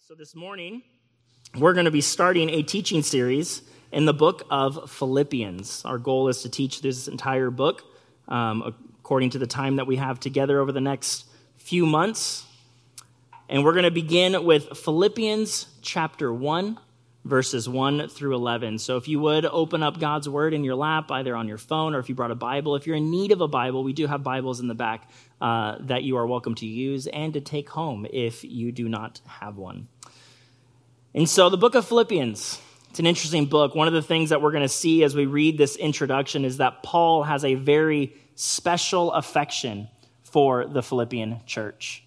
so this morning we're going to be starting a teaching series in the book of Philippians. Our goal is to teach this entire book um, according to the time that we have together over the next few months. And we're going to begin with Philippians chapter 1, verses 1 through 11. So if you would open up God's word in your lap, either on your phone or if you brought a Bible. If you're in need of a Bible, we do have Bibles in the back uh, that you are welcome to use and to take home if you do not have one. And so the book of Philippians. It's an interesting book. One of the things that we're going to see as we read this introduction is that Paul has a very special affection for the Philippian church.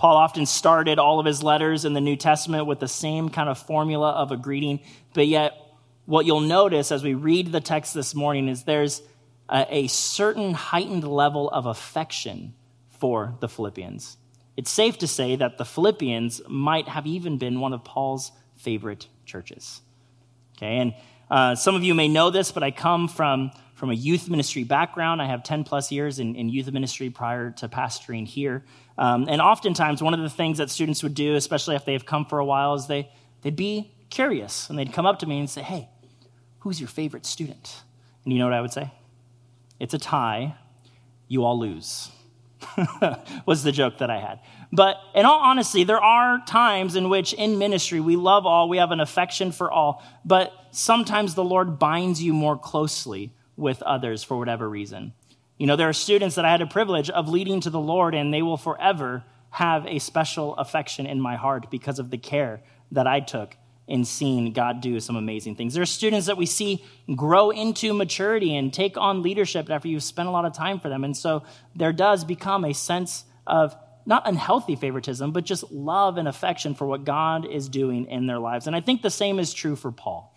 Paul often started all of his letters in the New Testament with the same kind of formula of a greeting, but yet, what you'll notice as we read the text this morning is there's a, a certain heightened level of affection for the Philippians. It's safe to say that the Philippians might have even been one of Paul's favorite churches. Okay, and uh, some of you may know this, but I come from, from a youth ministry background. I have 10 plus years in, in youth ministry prior to pastoring here. Um, and oftentimes, one of the things that students would do, especially if they've come for a while, is they, they'd be curious and they'd come up to me and say, Hey, who's your favorite student? And you know what I would say? It's a tie. You all lose, was the joke that I had. But in all honesty, there are times in which in ministry we love all, we have an affection for all, but sometimes the Lord binds you more closely with others for whatever reason. You know, there are students that I had a privilege of leading to the Lord, and they will forever have a special affection in my heart because of the care that I took in seeing God do some amazing things. There are students that we see grow into maturity and take on leadership after you've spent a lot of time for them. And so there does become a sense of not unhealthy favoritism, but just love and affection for what God is doing in their lives. And I think the same is true for Paul.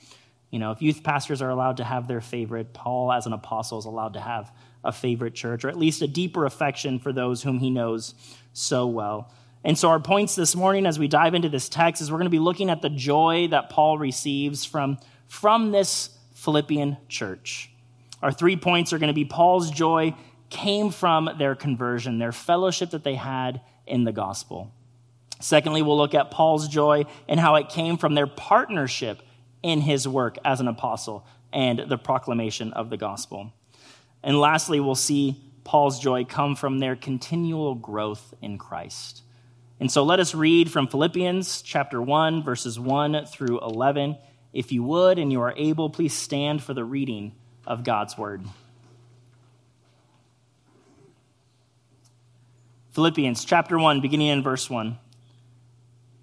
You know, if youth pastors are allowed to have their favorite, Paul, as an apostle, is allowed to have a favorite church, or at least a deeper affection for those whom he knows so well. And so, our points this morning as we dive into this text is we're going to be looking at the joy that Paul receives from, from this Philippian church. Our three points are going to be Paul's joy came from their conversion, their fellowship that they had in the gospel. Secondly, we'll look at Paul's joy and how it came from their partnership in his work as an apostle and the proclamation of the gospel. And lastly, we'll see Paul's joy come from their continual growth in Christ. And so let us read from Philippians chapter 1, verses 1 through 11. If you would and you are able, please stand for the reading of God's word. Philippians chapter 1, beginning in verse 1.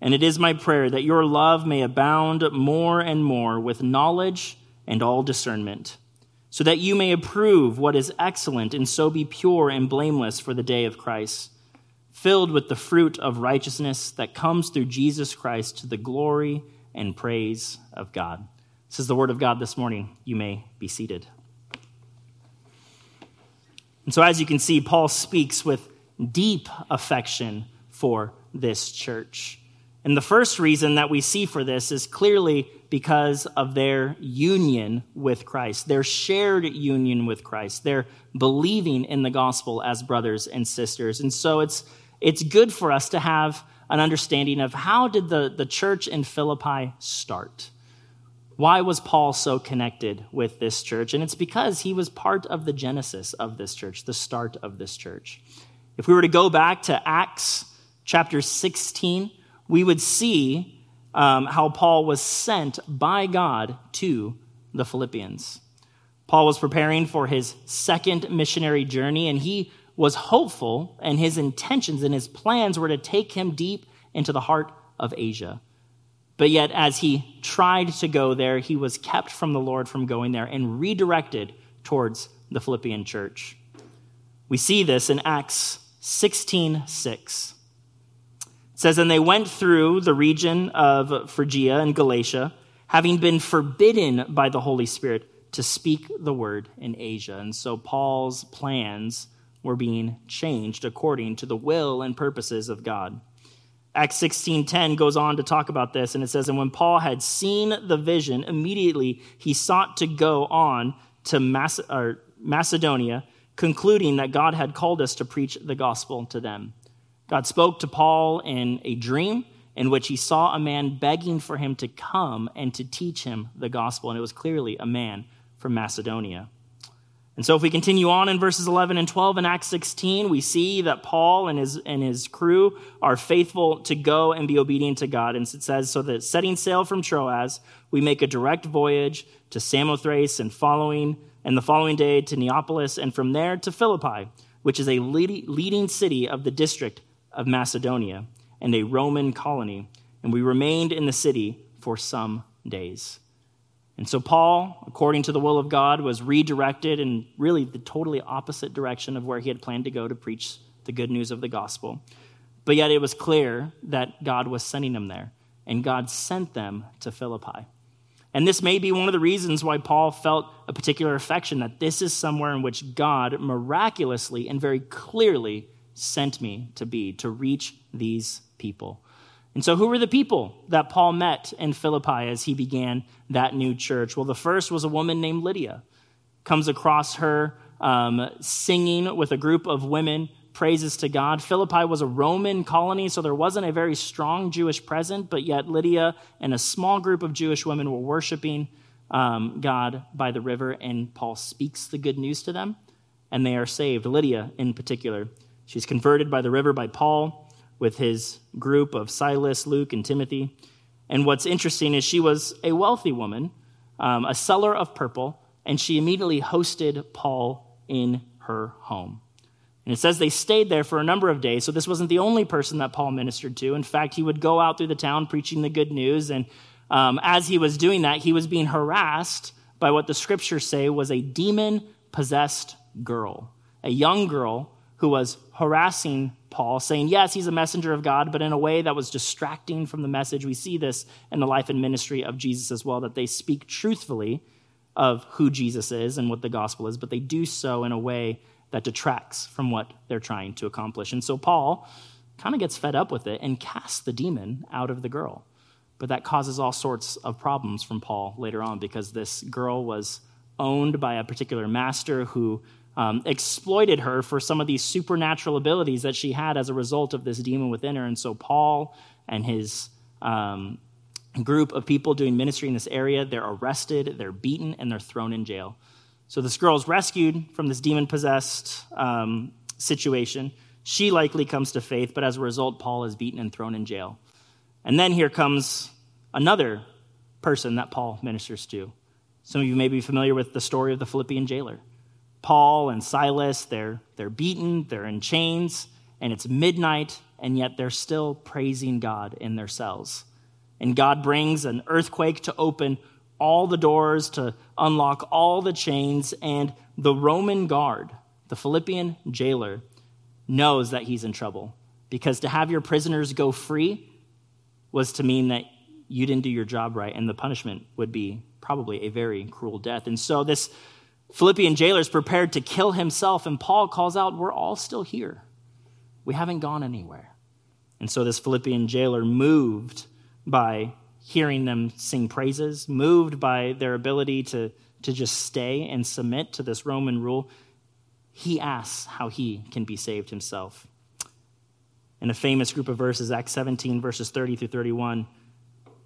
And it is my prayer that your love may abound more and more with knowledge and all discernment so that you may approve what is excellent and so be pure and blameless for the day of Christ, filled with the fruit of righteousness that comes through Jesus Christ to the glory and praise of God. This is the word of God this morning. You may be seated. And so, as you can see, Paul speaks with deep affection for this church. And the first reason that we see for this is clearly because of their union with Christ, their shared union with Christ, their believing in the gospel as brothers and sisters. And so it's, it's good for us to have an understanding of how did the, the church in Philippi start? Why was Paul so connected with this church? And it's because he was part of the genesis of this church, the start of this church. If we were to go back to Acts chapter 16, we would see um, how Paul was sent by God to the Philippians. Paul was preparing for his second missionary journey, and he was hopeful, and his intentions and his plans were to take him deep into the heart of Asia. But yet, as he tried to go there, he was kept from the Lord from going there and redirected towards the Philippian church. We see this in Acts 16 6. It says, And they went through the region of Phrygia and Galatia, having been forbidden by the Holy Spirit to speak the word in Asia. And so Paul's plans were being changed according to the will and purposes of God. Acts 16:10 goes on to talk about this and it says and when Paul had seen the vision immediately he sought to go on to Macedonia concluding that God had called us to preach the gospel to them. God spoke to Paul in a dream in which he saw a man begging for him to come and to teach him the gospel and it was clearly a man from Macedonia. And so, if we continue on in verses 11 and 12 in Acts 16, we see that Paul and his, and his crew are faithful to go and be obedient to God. And it says, So that setting sail from Troas, we make a direct voyage to Samothrace and following, and the following day to Neapolis, and from there to Philippi, which is a leading city of the district of Macedonia and a Roman colony. And we remained in the city for some days. And so Paul, according to the will of God, was redirected in really the totally opposite direction of where he had planned to go to preach the good news of the gospel. But yet it was clear that God was sending him there, and God sent them to Philippi. And this may be one of the reasons why Paul felt a particular affection that this is somewhere in which God miraculously and very clearly sent me to be, to reach these people. And so, who were the people that Paul met in Philippi as he began that new church? Well, the first was a woman named Lydia. Comes across her um, singing with a group of women praises to God. Philippi was a Roman colony, so there wasn't a very strong Jewish presence, but yet Lydia and a small group of Jewish women were worshiping um, God by the river, and Paul speaks the good news to them, and they are saved. Lydia, in particular, she's converted by the river by Paul with his group of Silas, Luke, and Timothy. And what's interesting is she was a wealthy woman, um, a seller of purple, and she immediately hosted Paul in her home. And it says they stayed there for a number of days, so this wasn't the only person that Paul ministered to. In fact, he would go out through the town preaching the good news, and um, as he was doing that, he was being harassed by what the scriptures say was a demon possessed girl, a young girl who was harassing Paul, saying, yes, he's a messenger of God, but in a way that was distracting from the message. We see this in the life and ministry of Jesus as well, that they speak truthfully of who Jesus is and what the gospel is, but they do so in a way that detracts from what they're trying to accomplish. And so Paul kind of gets fed up with it and casts the demon out of the girl. But that causes all sorts of problems from Paul later on because this girl was owned by a particular master who um, exploited her for some of these supernatural abilities that she had as a result of this demon within her. And so Paul and his um, group of people doing ministry in this area, they're arrested, they're beaten, and they're thrown in jail. So this girl is rescued from this demon possessed um, situation. She likely comes to faith, but as a result, Paul is beaten and thrown in jail. And then here comes another person that Paul ministers to. Some of you may be familiar with the story of the Philippian jailer. Paul and Silas, they're, they're beaten, they're in chains, and it's midnight, and yet they're still praising God in their cells. And God brings an earthquake to open all the doors, to unlock all the chains, and the Roman guard, the Philippian jailer, knows that he's in trouble. Because to have your prisoners go free was to mean that you didn't do your job right, and the punishment would be probably a very cruel death. And so this Philippian jailer's prepared to kill himself, and Paul calls out, We're all still here. We haven't gone anywhere. And so this Philippian jailer, moved by hearing them sing praises, moved by their ability to, to just stay and submit to this Roman rule, he asks how he can be saved himself. In a famous group of verses, Acts 17, verses 30 through 31,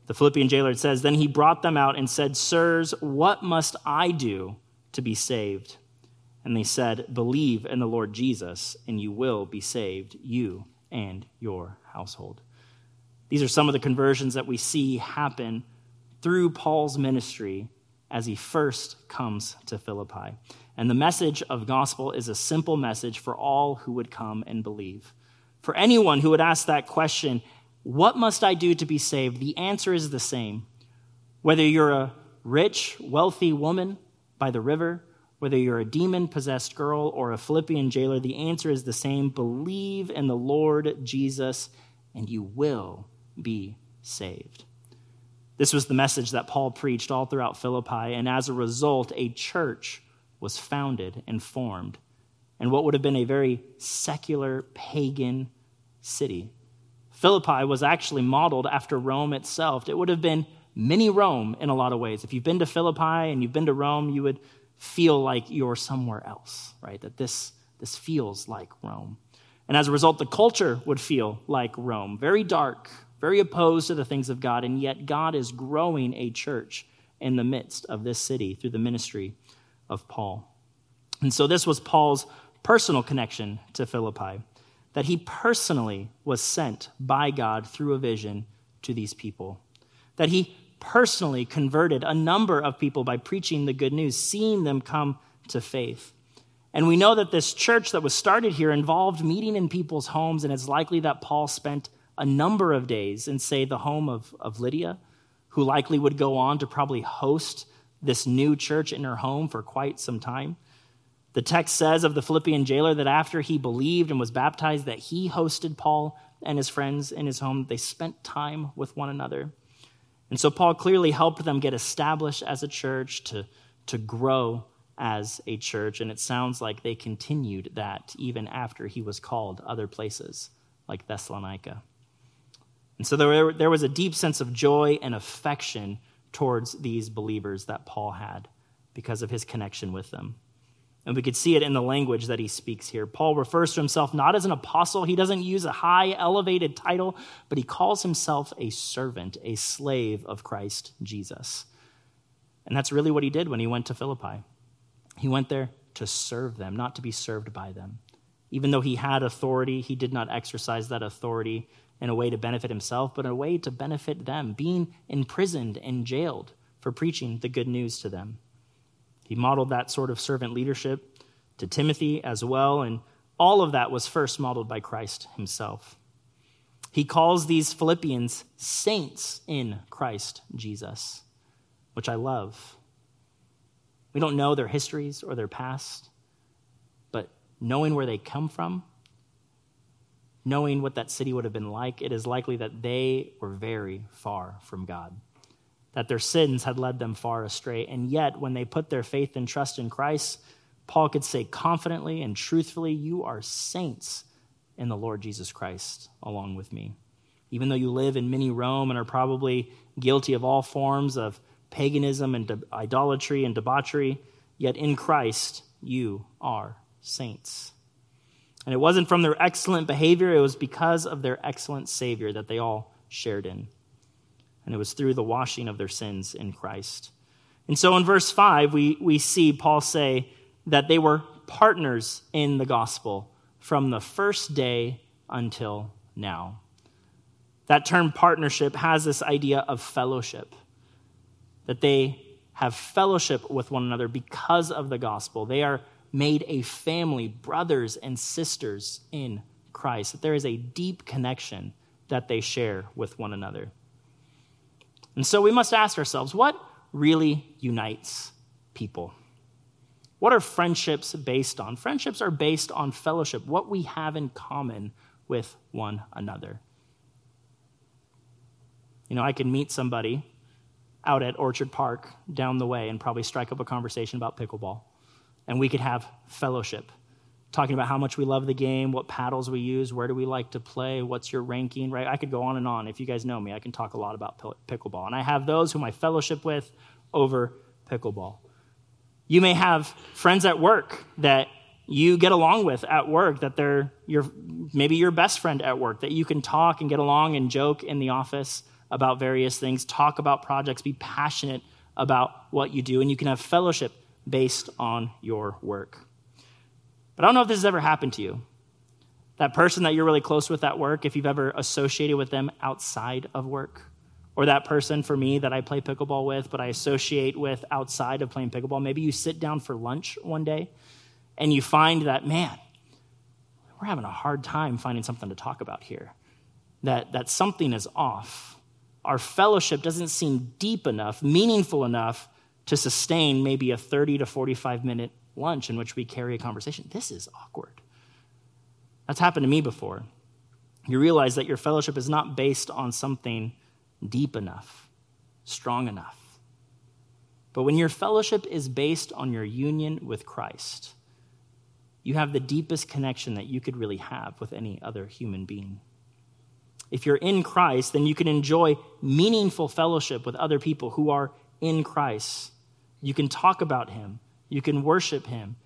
the Philippian jailer says, Then he brought them out and said, Sirs, what must I do to be saved. And they said, Believe in the Lord Jesus, and you will be saved, you and your household. These are some of the conversions that we see happen through Paul's ministry as he first comes to Philippi. And the message of gospel is a simple message for all who would come and believe. For anyone who would ask that question, what must I do to be saved? The answer is the same. Whether you're a rich, wealthy woman by the river, whether you're a demon possessed girl or a Philippian jailer, the answer is the same. Believe in the Lord Jesus, and you will be saved. This was the message that Paul preached all throughout Philippi, and as a result, a church was founded and formed in what would have been a very secular, pagan city. Philippi was actually modeled after Rome itself. It would have been mini Rome in a lot of ways. If you've been to Philippi and you've been to Rome, you would feel like you're somewhere else, right? That this, this feels like Rome. And as a result, the culture would feel like Rome very dark, very opposed to the things of God. And yet, God is growing a church in the midst of this city through the ministry of Paul. And so, this was Paul's personal connection to Philippi, that he personally was sent by God through a vision to these people, that he personally converted a number of people by preaching the good news, seeing them come to faith. And we know that this church that was started here involved meeting in people's homes, and it's likely that Paul spent a number of days in, say, the home of, of Lydia, who likely would go on to probably host this new church in her home for quite some time. The text says of the Philippian jailer that after he believed and was baptized, that he hosted Paul and his friends in his home. They spent time with one another. And so Paul clearly helped them get established as a church, to, to grow as a church. And it sounds like they continued that even after he was called other places like Thessalonica. And so there, there was a deep sense of joy and affection towards these believers that Paul had because of his connection with them. And we could see it in the language that he speaks here. Paul refers to himself not as an apostle, he doesn't use a high, elevated title, but he calls himself a servant, a slave of Christ Jesus. And that's really what he did when he went to Philippi. He went there to serve them, not to be served by them. Even though he had authority, he did not exercise that authority in a way to benefit himself, but in a way to benefit them, being imprisoned and jailed for preaching the good news to them. He modeled that sort of servant leadership to Timothy as well, and all of that was first modeled by Christ himself. He calls these Philippians saints in Christ Jesus, which I love. We don't know their histories or their past, but knowing where they come from knowing what that city would have been like, it is likely that they were very far from God, that their sins had led them far astray. And yet, when they put their faith and trust in Christ, Paul could say confidently and truthfully, You are saints in the Lord Jesus Christ along with me. Even though you live in mini Rome and are probably guilty of all forms of paganism and de- idolatry and debauchery, yet in Christ you are saints. And it wasn't from their excellent behavior, it was because of their excellent Savior that they all shared in. And it was through the washing of their sins in Christ. And so in verse 5, we, we see Paul say that they were partners in the gospel from the first day until now. That term partnership has this idea of fellowship, that they have fellowship with one another because of the gospel. They are made a family, brothers and sisters in Christ, that there is a deep connection that they share with one another. And so we must ask ourselves what really unites people? What are friendships based on? Friendships are based on fellowship, what we have in common with one another. You know, I can meet somebody out at Orchard Park down the way and probably strike up a conversation about pickleball and we could have fellowship, talking about how much we love the game, what paddles we use, where do we like to play, what's your ranking, right? I could go on and on. If you guys know me, I can talk a lot about pickleball. And I have those whom I fellowship with over pickleball. You may have friends at work that you get along with at work that they're your maybe your best friend at work that you can talk and get along and joke in the office about various things talk about projects be passionate about what you do and you can have fellowship based on your work. But I don't know if this has ever happened to you. That person that you're really close with at work, if you've ever associated with them outside of work, or that person for me that I play pickleball with, but I associate with outside of playing pickleball. Maybe you sit down for lunch one day and you find that, man, we're having a hard time finding something to talk about here, that, that something is off. Our fellowship doesn't seem deep enough, meaningful enough to sustain maybe a 30 to 45 minute lunch in which we carry a conversation. This is awkward. That's happened to me before. You realize that your fellowship is not based on something deep enough, strong enough. But when your fellowship is based on your union with Christ, you have the deepest connection that you could really have with any other human being. If you're in Christ, then you can enjoy meaningful fellowship with other people who are in Christ. You can talk about Him, you can worship Him,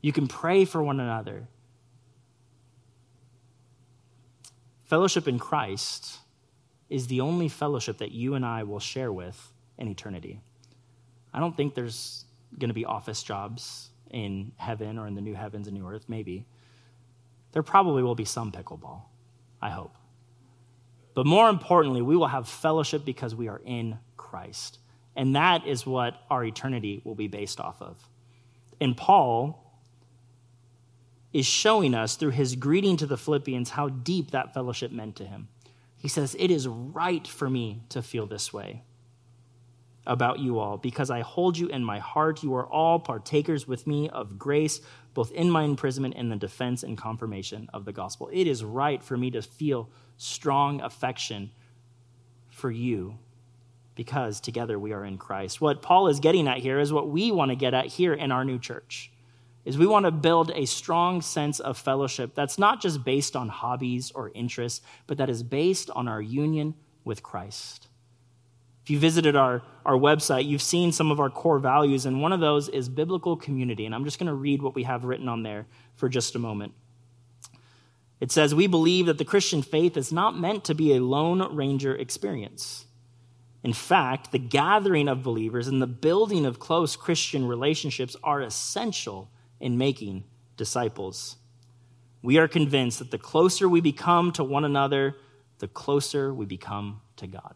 you can pray for one another. Fellowship in Christ is the only fellowship that you and I will share with in eternity. I don't think there's going to be office jobs in heaven or in the new heavens and new earth, maybe. There probably will be some pickleball, I hope. But more importantly, we will have fellowship because we are in Christ. And that is what our eternity will be based off of. And Paul is showing us through his greeting to the Philippians how deep that fellowship meant to him. He says, It is right for me to feel this way about you all, because I hold you in my heart. You are all partakers with me of grace, both in my imprisonment and the defense and confirmation of the gospel. It is right for me to feel strong affection for you because together we are in Christ. What Paul is getting at here is what we want to get at here in our new church is we want to build a strong sense of fellowship that's not just based on hobbies or interests, but that is based on our union with Christ. If you visited our, our website, you've seen some of our core values, and one of those is biblical community. And I'm just going to read what we have written on there for just a moment. It says, We believe that the Christian faith is not meant to be a Lone Ranger experience. In fact, the gathering of believers and the building of close Christian relationships are essential in making disciples. We are convinced that the closer we become to one another, the closer we become to God.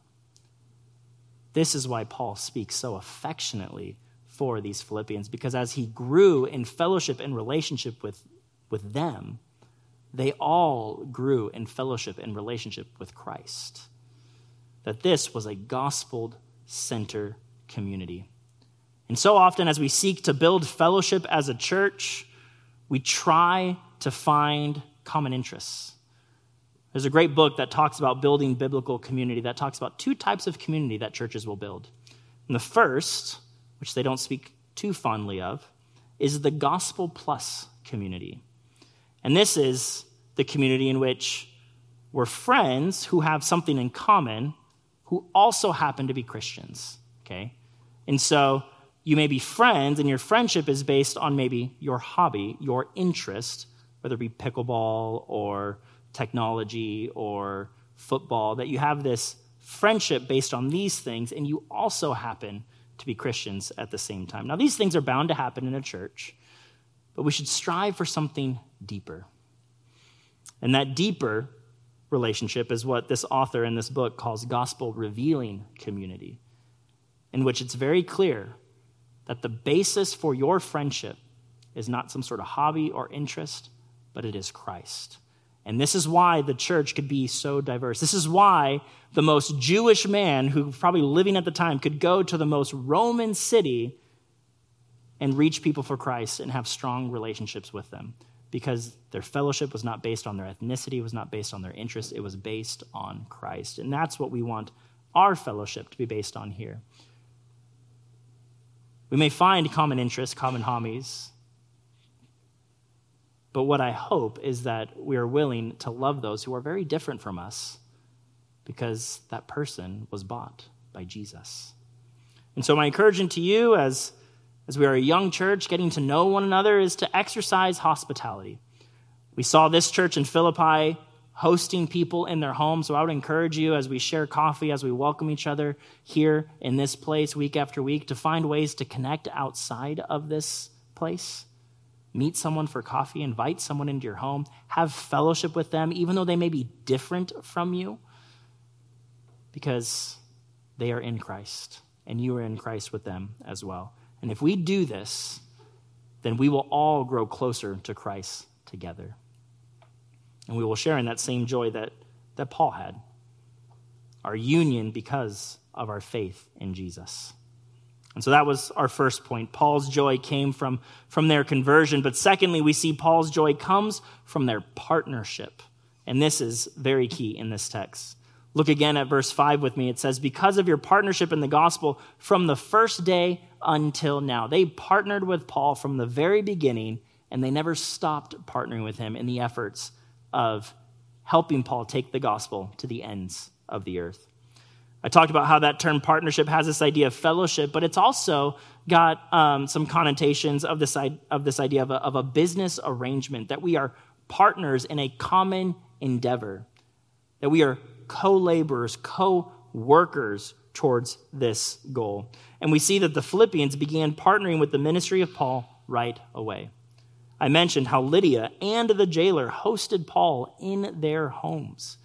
This is why Paul speaks so affectionately for these Philippians, because as he grew in fellowship and relationship with, with them, they all grew in fellowship and relationship with Christ. That this was a gospel centered community. And so often, as we seek to build fellowship as a church, we try to find common interests. There's a great book that talks about building biblical community that talks about two types of community that churches will build. And the first, which they don't speak too fondly of, is the gospel plus community. And this is the community in which we're friends who have something in common who also happen to be Christians, okay? And so you may be friends, and your friendship is based on maybe your hobby, your interest, whether it be pickleball or technology or football, that you have this friendship based on these things, and you also happen to be Christians at the same time. Now, these things are bound to happen in a church, but we should strive for something deeper. And that deeper relationship is what this author in this book calls gospel revealing community, in which it's very clear that the basis for your friendship is not some sort of hobby or interest, but it is Christ. And this is why the church could be so diverse. This is why the most Jewish man who probably living at the time could go to the most Roman city and reach people for Christ and have strong relationships with them because their fellowship was not based on their ethnicity, was not based on their interest, it was based on Christ. And that's what we want our fellowship to be based on here. We may find common interests, common hobbies, but what I hope is that we are willing to love those who are very different from us because that person was bought by Jesus. And so, my encouragement to you as, as we are a young church, getting to know one another, is to exercise hospitality. We saw this church in Philippi hosting people in their homes. So I would encourage you as we share coffee, as we welcome each other here in this place week after week, to find ways to connect outside of this place. Meet someone for coffee, invite someone into your home, have fellowship with them, even though they may be different from you. Because they are in Christ, and you are in Christ with them as well. And if we do this, then we will all grow closer to Christ together. And we will share in that same joy that, that Paul had our union because of our faith in Jesus. And so that was our first point. Paul's joy came from, from their conversion. But secondly, we see Paul's joy comes from their partnership. And this is very key in this text. Look again at verse 5 with me. It says, Because of your partnership in the gospel from the first day until now. They partnered with Paul from the very beginning, and they never stopped partnering with him in the efforts of helping Paul take the gospel to the ends of the earth. I talked about how that term partnership has this idea of fellowship, but it's also got um, some connotations of this, of this idea of a, of a business arrangement, that we are partners in a common endeavor, that we are co laborers, co workers towards this goal. And we see that the Philippians began partnering with the ministry of Paul right away. I mentioned how Lydia and the jailer hosted Paul in their homes.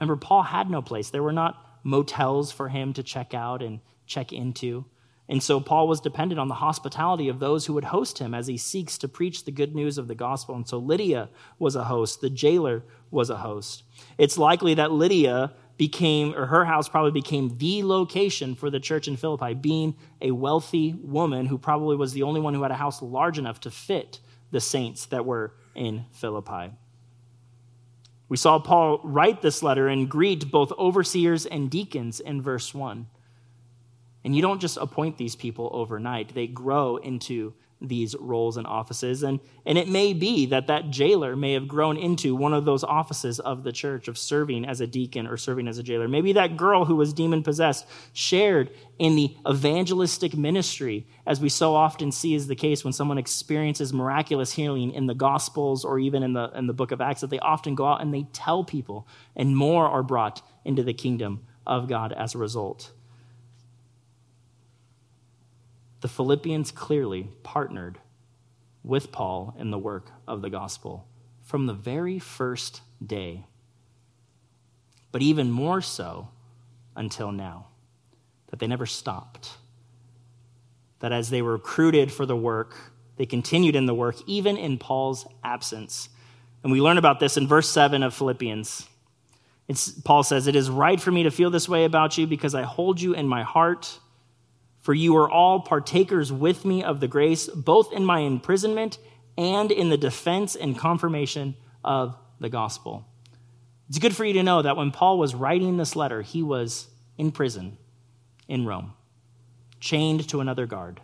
Remember, Paul had no place. There were not motels for him to check out and check into. And so Paul was dependent on the hospitality of those who would host him as he seeks to preach the good news of the gospel. And so Lydia was a host, the jailer was a host. It's likely that Lydia became, or her house probably became the location for the church in Philippi, being a wealthy woman who probably was the only one who had a house large enough to fit the saints that were in Philippi. We saw Paul write this letter and greet both overseers and deacons in verse 1. And you don't just appoint these people overnight, they grow into these roles and offices. And, and it may be that that jailer may have grown into one of those offices of the church of serving as a deacon or serving as a jailer. Maybe that girl who was demon possessed shared in the evangelistic ministry, as we so often see is the case when someone experiences miraculous healing in the Gospels or even in the, in the book of Acts, that they often go out and they tell people, and more are brought into the kingdom of God as a result. The Philippians clearly partnered with Paul in the work of the gospel from the very first day, but even more so until now, that they never stopped. That as they were recruited for the work, they continued in the work, even in Paul's absence. And we learn about this in verse 7 of Philippians. It's, Paul says, It is right for me to feel this way about you because I hold you in my heart for you are all partakers with me of the grace, both in my imprisonment and in the defense and confirmation of the gospel. It's good for you to know that when Paul was writing this letter, he was in prison in Rome, chained to another guard.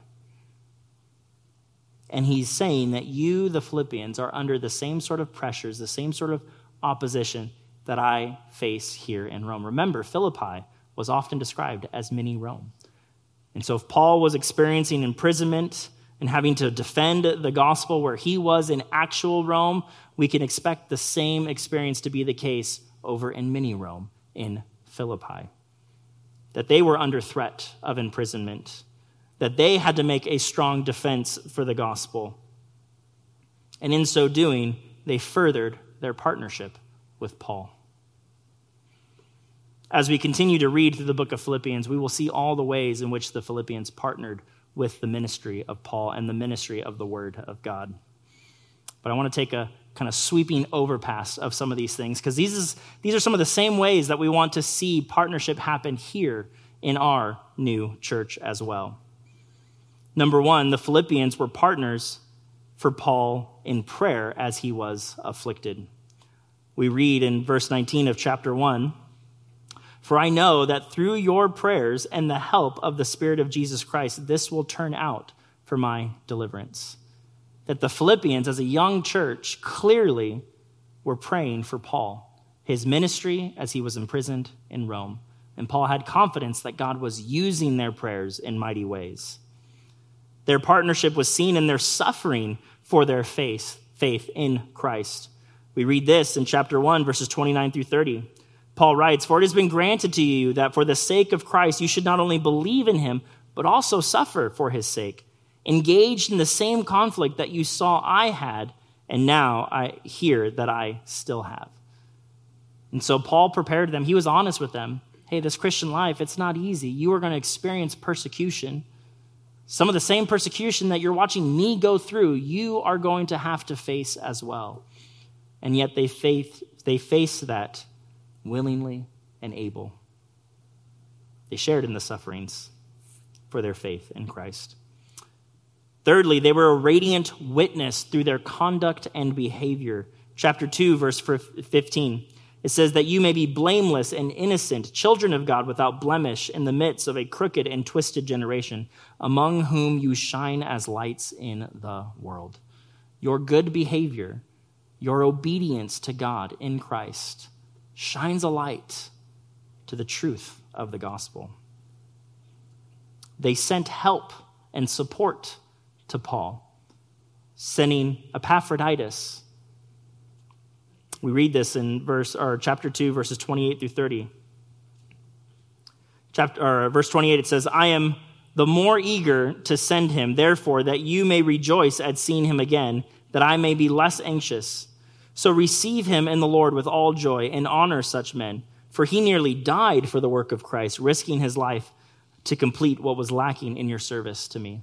And he's saying that you, the Philippians, are under the same sort of pressures, the same sort of opposition that I face here in Rome. Remember, Philippi was often described as mini Rome. And so, if Paul was experiencing imprisonment and having to defend the gospel where he was in actual Rome, we can expect the same experience to be the case over in mini Rome in Philippi. That they were under threat of imprisonment, that they had to make a strong defense for the gospel. And in so doing, they furthered their partnership with Paul. As we continue to read through the book of Philippians, we will see all the ways in which the Philippians partnered with the ministry of Paul and the ministry of the Word of God. But I want to take a kind of sweeping overpass of some of these things because these, these are some of the same ways that we want to see partnership happen here in our new church as well. Number one, the Philippians were partners for Paul in prayer as he was afflicted. We read in verse 19 of chapter 1 for I know that through your prayers and the help of the Spirit of Jesus Christ, this will turn out for my deliverance. That the Philippians, as a young church, clearly were praying for Paul, his ministry as he was imprisoned in Rome. And Paul had confidence that God was using their prayers in mighty ways. Their partnership was seen in their suffering for their faith, faith in Christ. We read this in chapter 1, verses 29 through 30. Paul writes, For it has been granted to you that for the sake of Christ you should not only believe in him, but also suffer for his sake, engaged in the same conflict that you saw I had, and now I hear that I still have. And so Paul prepared them. He was honest with them. hey, this Christian life, it's not easy. You are going to experience persecution. Some of the same persecution that you're watching me go through, you are going to have to face as well. And yet they face, they face that willingly and able. They shared in the sufferings for their faith in Christ. Thirdly, they were a radiant witness through their conduct and behavior. Chapter 2, verse 15. It says that you may be blameless and innocent, children of God without blemish in the midst of a crooked and twisted generation, among whom you shine as lights in the world. Your good behavior, your obedience to God in Christ, shines a light to the truth of the gospel. They sent help and support to Paul, sending Epaphroditus we read this in verse or chapter 2 verses 28 through 30. Chapter or verse 28 it says, "I am the more eager to send him, therefore that you may rejoice at seeing him again, that I may be less anxious. So receive him in the Lord with all joy and honor such men, for he nearly died for the work of Christ, risking his life to complete what was lacking in your service to me."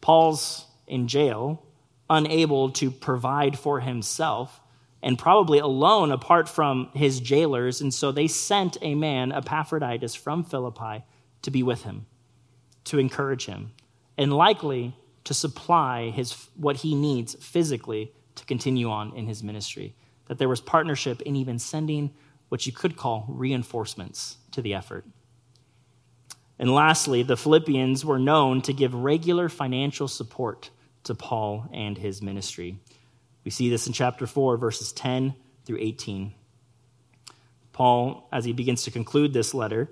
Paul's in jail, unable to provide for himself and probably alone apart from his jailers. And so they sent a man, Epaphroditus, from Philippi to be with him, to encourage him, and likely to supply his, what he needs physically to continue on in his ministry. That there was partnership in even sending what you could call reinforcements to the effort. And lastly, the Philippians were known to give regular financial support to Paul and his ministry. We see this in chapter 4, verses 10 through 18. Paul, as he begins to conclude this letter,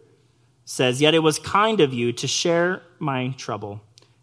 says, Yet it was kind of you to share my trouble.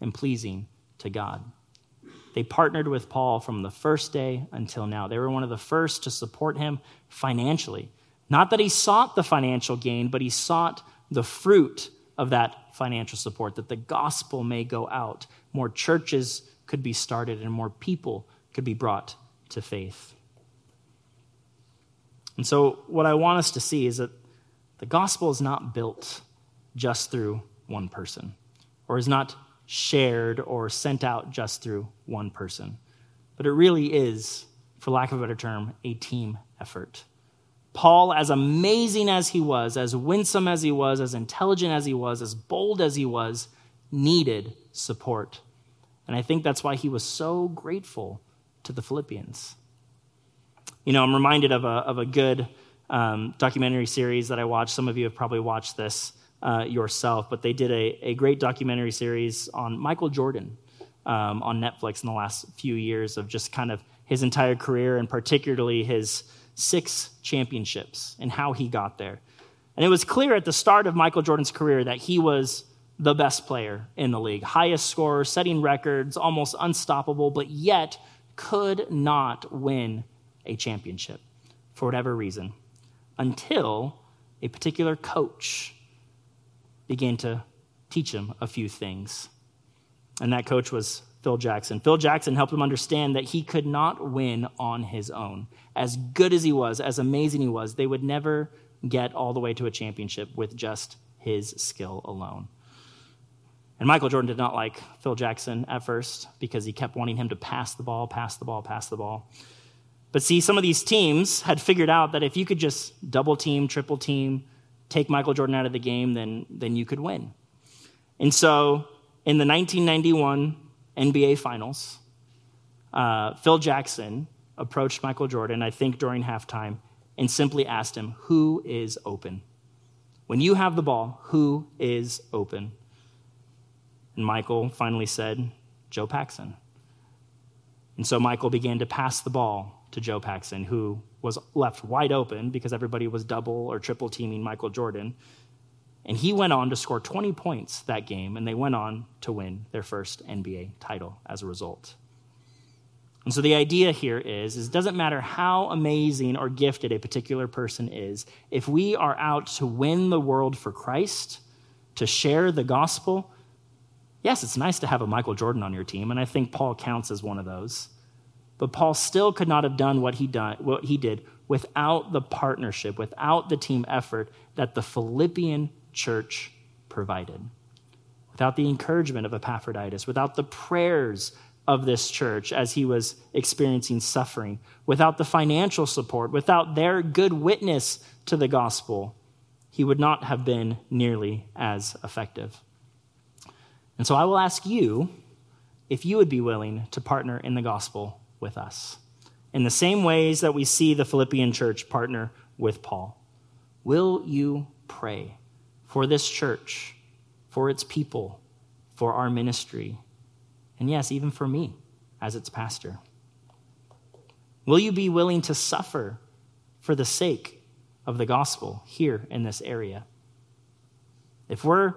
and pleasing to God. They partnered with Paul from the first day until now. They were one of the first to support him financially. Not that he sought the financial gain, but he sought the fruit of that financial support, that the gospel may go out more churches could be started and more people could be brought to faith. And so, what I want us to see is that the gospel is not built just through one person, or is not shared or sent out just through one person, but it really is, for lack of a better term, a team effort. Paul, as amazing as he was, as winsome as he was, as intelligent as he was, as bold as he was, needed support. And I think that's why he was so grateful to the Philippians. You know, I'm reminded of a, of a good um, documentary series that I watched. Some of you have probably watched this uh, yourself, but they did a, a great documentary series on Michael Jordan um, on Netflix in the last few years of just kind of his entire career and particularly his six championships and how he got there. And it was clear at the start of Michael Jordan's career that he was the best player in the league, highest scorer, setting records, almost unstoppable, but yet could not win a championship for whatever reason until a particular coach began to teach him a few things. And that coach was Phil Jackson. Phil Jackson helped him understand that he could not win on his own. As good as he was, as amazing he was, they would never get all the way to a championship with just his skill alone. And Michael Jordan did not like Phil Jackson at first because he kept wanting him to pass the ball, pass the ball, pass the ball. But see, some of these teams had figured out that if you could just double team, triple team, take Michael Jordan out of the game, then, then you could win. And so in the 1991 NBA Finals, uh, Phil Jackson approached Michael Jordan, I think during halftime, and simply asked him, Who is open? When you have the ball, who is open? And Michael finally said, Joe Paxson. And so Michael began to pass the ball to Joe Paxson, who was left wide open because everybody was double or triple teaming Michael Jordan. And he went on to score 20 points that game, and they went on to win their first NBA title as a result. And so the idea here is, is it doesn't matter how amazing or gifted a particular person is, if we are out to win the world for Christ, to share the gospel, yes, it's nice to have a Michael Jordan on your team, and I think Paul counts as one of those. But Paul still could not have done what he, done, what he did without the partnership, without the team effort that the Philippian church provided. Without the encouragement of Epaphroditus, without the prayers of this church as he was experiencing suffering, without the financial support, without their good witness to the gospel, he would not have been nearly as effective. And so I will ask you if you would be willing to partner in the gospel with us. In the same ways that we see the Philippian church partner with Paul, will you pray for this church, for its people, for our ministry? and yes, even for me as its pastor? Will you be willing to suffer for the sake of the gospel here in this area? If we're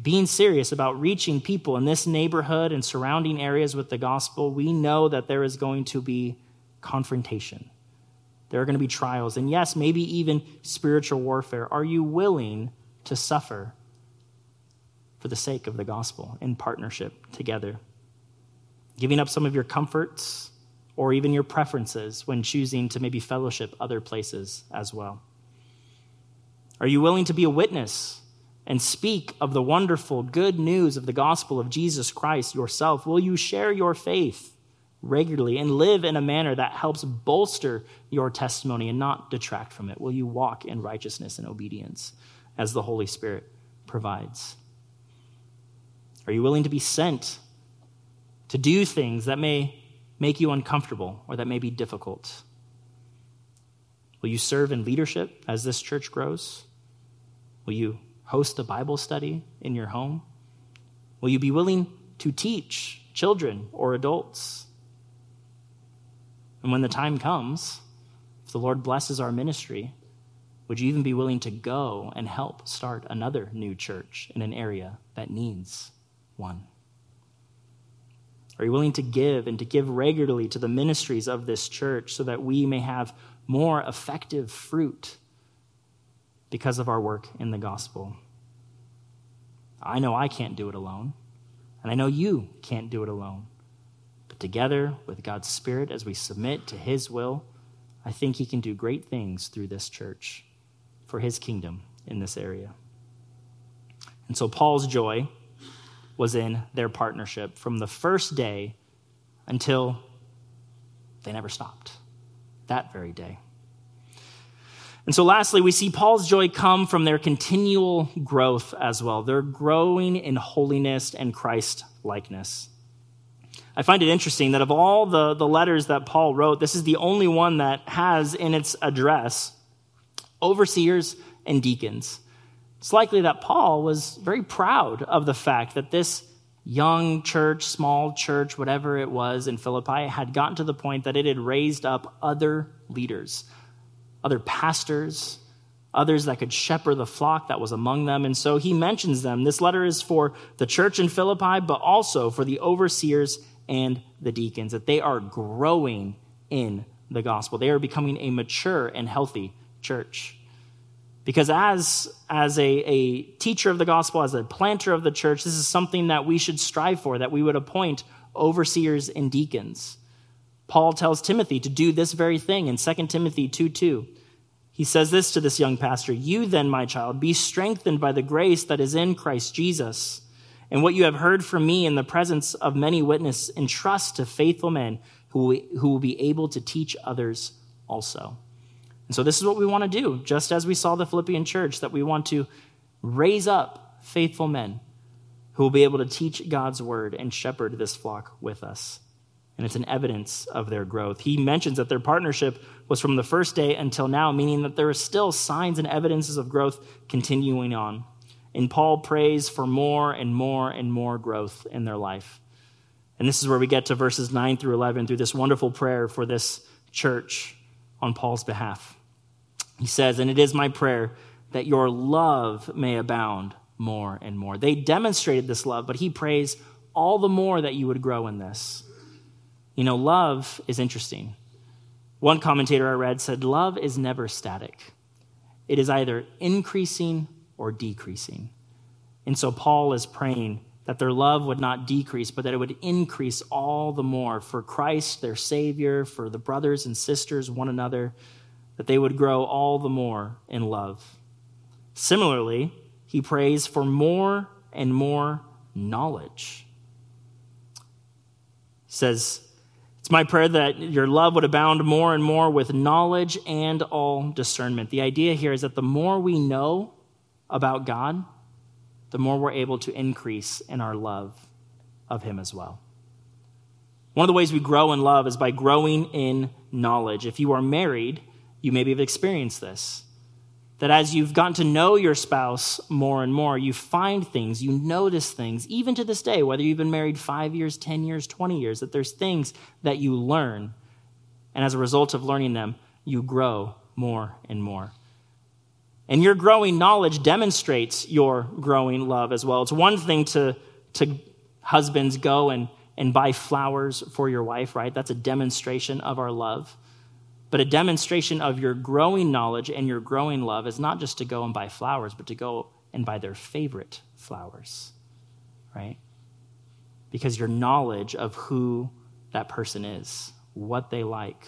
being serious about reaching people in this neighborhood and surrounding areas with the gospel, we know that there is going to be confrontation. There are going to be trials, and yes, maybe even spiritual warfare. Are you willing to suffer for the sake of the gospel in partnership together? giving up some of your comforts or even your preferences when choosing to maybe fellowship other places as well? Are you willing to be a witness and speak of the wonderful good news of the gospel of Jesus Christ yourself? Will you share your faith regularly and live in a manner that helps bolster your testimony and not detract from it? Will you walk in righteousness and obedience as the Holy Spirit provides? Are you willing to be sent to do things that may make you uncomfortable or that may be difficult? Will you serve in leadership as this church grows? Will you host a Bible study in your home? Will you be willing to teach children or adults? And when the time comes, if the Lord blesses our ministry, would you even be willing to go and help start another new church in an area that needs one? Are you willing to give and to give regularly to the ministries of this church so that we may have more effective fruit because of our work in the gospel? I know I can't do it alone, and I know you can't do it alone. But together with God's Spirit, as we submit to His will, I think He can do great things through this church for His kingdom in this area. And so, Paul's joy was in their partnership from the first day until they never stopped that very day. And so, lastly, we see Paul's joy come from their continual growth as well. They're growing in holiness and Christ likeness. I find it interesting that of all the, the letters that Paul wrote, this is the only one that has in its address overseers and deacons. It's likely that Paul was very proud of the fact that this young church, small church, whatever it was in Philippi, had gotten to the point that it had raised up other leaders, other pastors, others that could shepherd the flock that was among them. And so he mentions them. This letter is for the church in Philippi, but also for the overseers and the deacons, that they are growing in the gospel. They are becoming a mature and healthy church. Because as, as a, a teacher of the gospel, as a planter of the church, this is something that we should strive for, that we would appoint overseers and deacons. Paul tells Timothy to do this very thing in 2 Timothy 2 2. He says this to this young pastor You then, my child, be strengthened by the grace that is in Christ Jesus. And what you have heard from me in the presence of many witnesses, entrust to faithful men who, who will be able to teach others also. And so, this is what we want to do, just as we saw the Philippian church, that we want to raise up faithful men who will be able to teach God's word and shepherd this flock with us. And it's an evidence of their growth. He mentions that their partnership was from the first day until now, meaning that there are still signs and evidences of growth continuing on. And Paul prays for more and more and more growth in their life. And this is where we get to verses 9 through 11 through this wonderful prayer for this church on Paul's behalf. He says, And it is my prayer that your love may abound more and more. They demonstrated this love, but he prays all the more that you would grow in this. You know, love is interesting. One commentator I read said, Love is never static, it is either increasing or decreasing. And so Paul is praying that their love would not decrease, but that it would increase all the more for Christ, their Savior, for the brothers and sisters, one another, that they would grow all the more in love. Similarly, he prays for more and more knowledge. He says, It's my prayer that your love would abound more and more with knowledge and all discernment. The idea here is that the more we know about God, the more we're able to increase in our love of Him as well. One of the ways we grow in love is by growing in knowledge. If you are married, you maybe have experienced this. That as you've gotten to know your spouse more and more, you find things, you notice things, even to this day, whether you've been married five years, 10 years, 20 years, that there's things that you learn. And as a result of learning them, you grow more and more. And your growing knowledge demonstrates your growing love as well. It's one thing to, to husbands go and, and buy flowers for your wife, right? That's a demonstration of our love. But a demonstration of your growing knowledge and your growing love is not just to go and buy flowers, but to go and buy their favorite flowers, right? Because your knowledge of who that person is, what they like,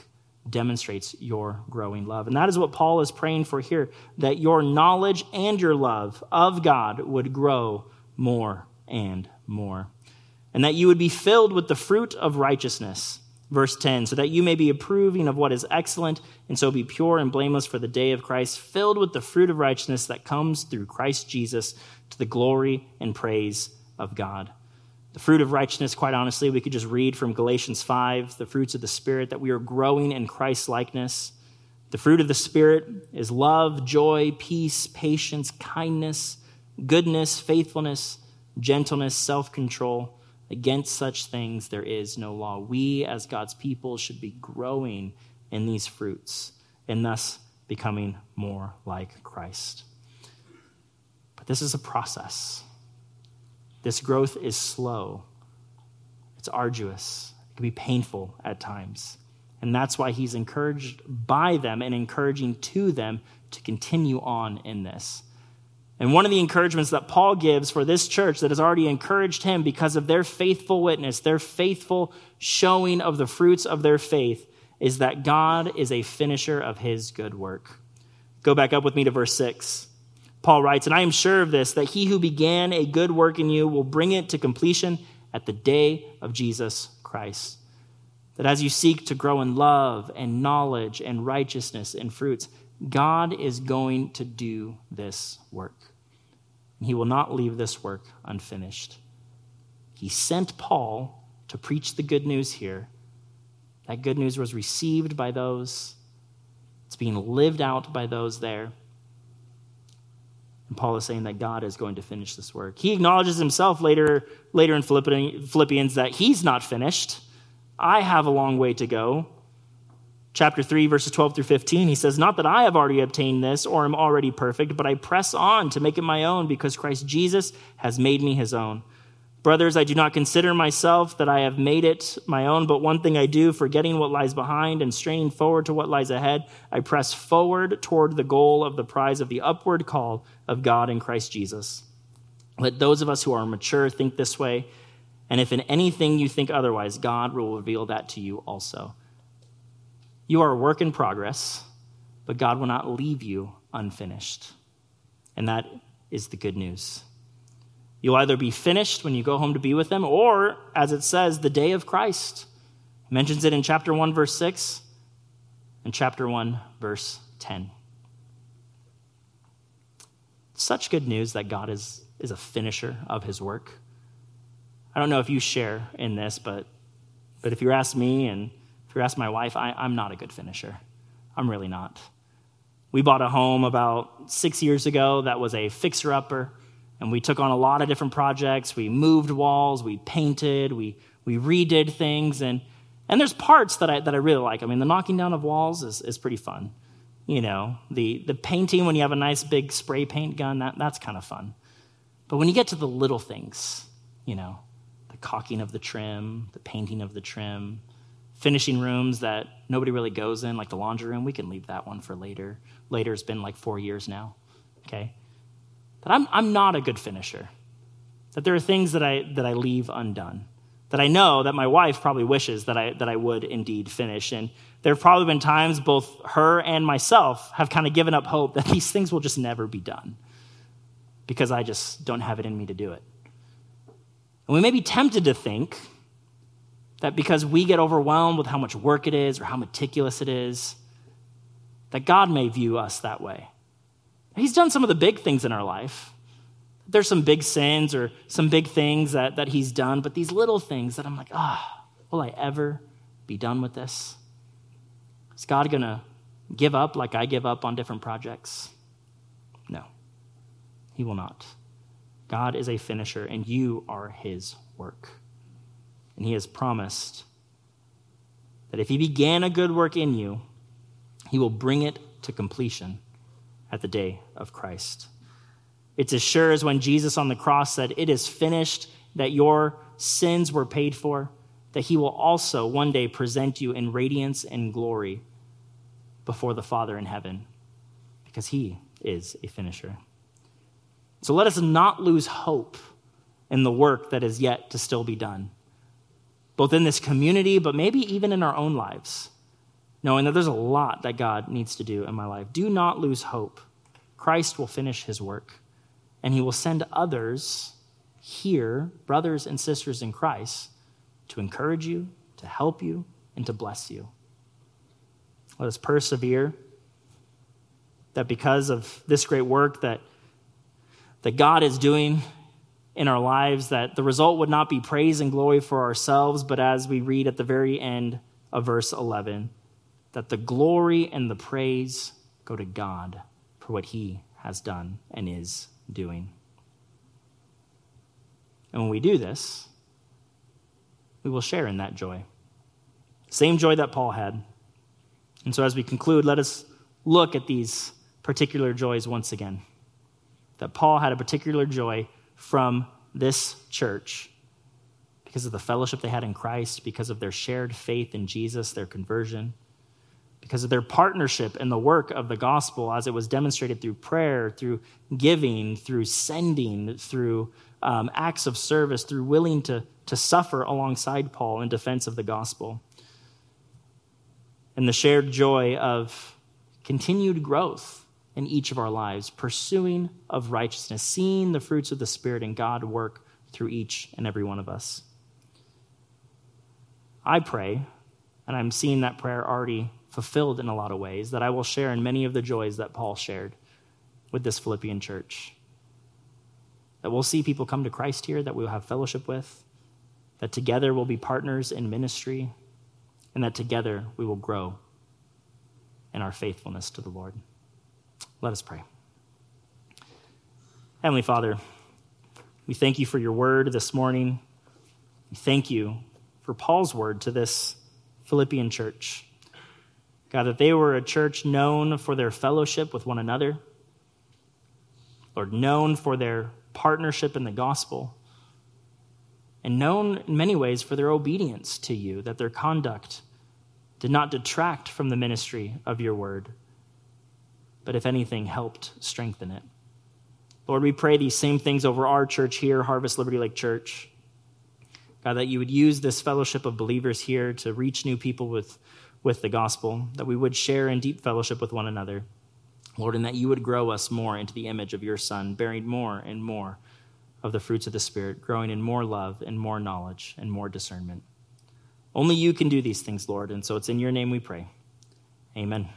demonstrates your growing love. And that is what Paul is praying for here that your knowledge and your love of God would grow more and more. And that you would be filled with the fruit of righteousness. Verse 10 so that you may be approving of what is excellent, and so be pure and blameless for the day of Christ, filled with the fruit of righteousness that comes through Christ Jesus to the glory and praise of God. The fruit of righteousness, quite honestly, we could just read from Galatians 5, the fruits of the Spirit, that we are growing in Christ's likeness. The fruit of the Spirit is love, joy, peace, patience, kindness, goodness, faithfulness, gentleness, self control. Against such things there is no law. We, as God's people, should be growing in these fruits and thus becoming more like Christ. But this is a process. This growth is slow, it's arduous, it can be painful at times. And that's why he's encouraged by them and encouraging to them to continue on in this. And one of the encouragements that Paul gives for this church that has already encouraged him because of their faithful witness, their faithful showing of the fruits of their faith, is that God is a finisher of his good work. Go back up with me to verse 6. Paul writes, And I am sure of this, that he who began a good work in you will bring it to completion at the day of Jesus Christ. That as you seek to grow in love and knowledge and righteousness and fruits, God is going to do this work. He will not leave this work unfinished. He sent Paul to preach the good news here. That good news was received by those, it's being lived out by those there. And Paul is saying that God is going to finish this work. He acknowledges himself later, later in Philippians that he's not finished. I have a long way to go. Chapter 3, verses 12 through 15, he says, Not that I have already obtained this or am already perfect, but I press on to make it my own because Christ Jesus has made me his own. Brothers, I do not consider myself that I have made it my own, but one thing I do, forgetting what lies behind and straining forward to what lies ahead, I press forward toward the goal of the prize of the upward call of God in Christ Jesus. Let those of us who are mature think this way, and if in anything you think otherwise, God will reveal that to you also. You are a work in progress, but God will not leave you unfinished. And that is the good news. You'll either be finished when you go home to be with them, or, as it says, the day of Christ. It mentions it in chapter 1, verse 6, and chapter 1, verse 10. Such good news that God is, is a finisher of his work. I don't know if you share in this, but, but if you ask me and you ask my wife, I, I'm not a good finisher. I'm really not. We bought a home about six years ago that was a fixer upper. And we took on a lot of different projects. We moved walls, we painted, we, we redid things. And, And there's parts that I, that I really like. I mean, the knocking down of walls is, is pretty fun. You know, the, the painting when you have a nice big spray paint gun, that, that's kind of fun. But when you get to the little things, you know, the caulking of the trim, the painting of the trim, finishing rooms that nobody really goes in, like the laundry room, we can leave that one for later. Later's been like four years now, okay? That I'm, I'm not a good finisher. That there are things that I, that I leave undone. That I know that my wife probably wishes that I, that I would indeed finish. And there have probably been times both her and myself have kind of given up hope that these things will just never be done because I just don't have it in me to do it. And we may be tempted to think that because we get overwhelmed with how much work it is or how meticulous it is, that God may view us that way. He's done some of the big things in our life. There's some big sins or some big things that, that He's done, but these little things that I'm like, ah, oh, will I ever be done with this? Is God going to give up like I give up on different projects? No. He will not. God is a finisher, and you are his work. And he has promised that if he began a good work in you, he will bring it to completion at the day of Christ. It's as sure as when Jesus on the cross said, It is finished, that your sins were paid for, that he will also one day present you in radiance and glory before the Father in heaven, because he is a finisher. So let us not lose hope in the work that is yet to still be done, both in this community, but maybe even in our own lives, knowing that there's a lot that God needs to do in my life. Do not lose hope. Christ will finish his work, and he will send others here, brothers and sisters in Christ, to encourage you, to help you, and to bless you. Let us persevere that because of this great work that that God is doing in our lives, that the result would not be praise and glory for ourselves, but as we read at the very end of verse 11, that the glory and the praise go to God for what he has done and is doing. And when we do this, we will share in that joy. Same joy that Paul had. And so as we conclude, let us look at these particular joys once again that Paul had a particular joy from this church because of the fellowship they had in Christ, because of their shared faith in Jesus, their conversion, because of their partnership in the work of the gospel as it was demonstrated through prayer, through giving, through sending, through um, acts of service, through willing to, to suffer alongside Paul in defense of the gospel. And the shared joy of continued growth in each of our lives, pursuing of righteousness, seeing the fruits of the Spirit and God work through each and every one of us. I pray, and I'm seeing that prayer already fulfilled in a lot of ways, that I will share in many of the joys that Paul shared with this Philippian church. That we'll see people come to Christ here that we'll have fellowship with, that together we'll be partners in ministry, and that together we will grow in our faithfulness to the Lord. Let us pray. Heavenly Father, we thank you for your word this morning. We thank you for Paul's word to this Philippian church. God, that they were a church known for their fellowship with one another, Lord, known for their partnership in the gospel, and known in many ways for their obedience to you, that their conduct did not detract from the ministry of your word but if anything, helped strengthen it. Lord, we pray these same things over our church here, Harvest Liberty Lake Church. God, that you would use this fellowship of believers here to reach new people with, with the gospel, that we would share in deep fellowship with one another. Lord, and that you would grow us more into the image of your Son, bearing more and more of the fruits of the Spirit, growing in more love and more knowledge and more discernment. Only you can do these things, Lord, and so it's in your name we pray. Amen.